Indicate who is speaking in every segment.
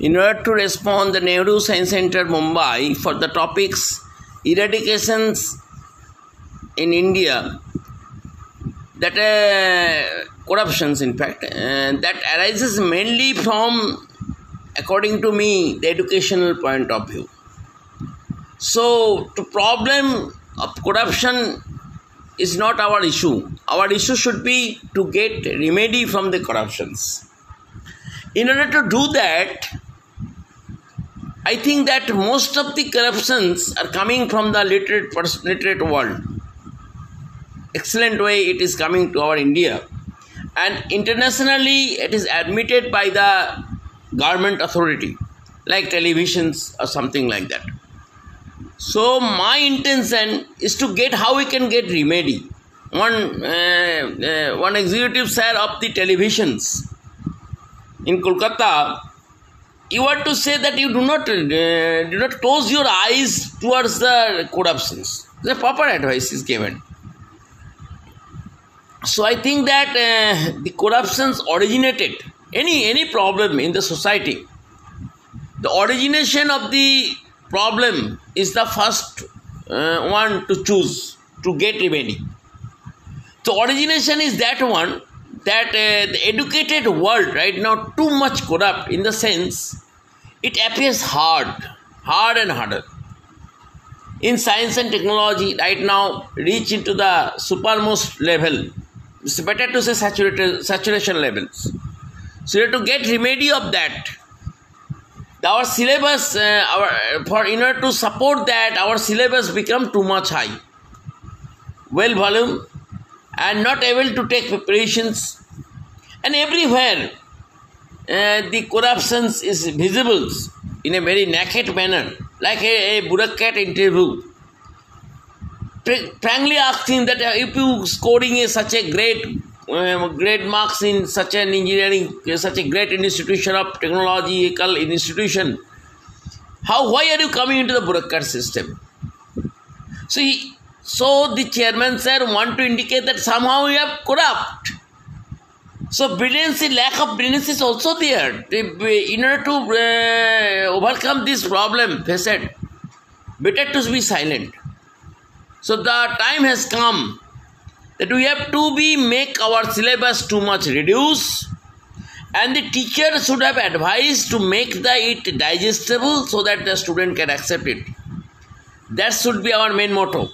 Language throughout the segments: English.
Speaker 1: In order to respond, the Nehru Science Center Mumbai for the topics eradications in India that uh, corruptions in fact uh, that arises mainly from according to me the educational point of view. So the problem of corruption is not our issue. Our issue should be to get remedy from the corruptions in order to do that i think that most of the corruptions are coming from the literate literate world excellent way it is coming to our India. And internationally, it is admitted by the government authority, like televisions or something like that. So, my intention is to get how we can get remedy. One, uh, uh, one executive sir of the televisions in Kolkata, you want to say that you do not uh, do not close your eyes towards the corruptions. The proper advice is given so I think that uh, the corruptions originated any any problem in the society. The origination of the problem is the first uh, one to choose to get remedy. So origination is that one that uh, the educated world right now too much corrupt in the sense it appears hard, hard and harder. In science and technology right now reach into the supermost level it's better to say saturated, saturation levels. So you have to get remedy of that. Our syllabus, uh, our for in order to support that, our syllabus become too much high. Well volume and not able to take preparations. And everywhere uh, the corruptions is visible in a very naked manner, like a, a bureaucrat interview frankly asking that uh, if you scoring a, such a great uh, great marks in such an engineering such a great institution of technological institution how why are you coming into the bureaucrat system so he, so the chairman sir want to indicate that somehow you have corrupt. So brilliance lack of brilliance is also there. In order to uh, overcome this problem they said, better to be silent. So the time has come that we have to be make our syllabus too much reduce and the teacher should have advised to make the it digestible so that the student can accept it. That should be our main motto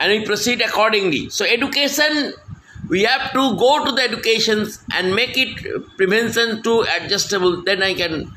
Speaker 1: and we proceed accordingly. So education we have to go to the educations and make it prevention to adjustable then I can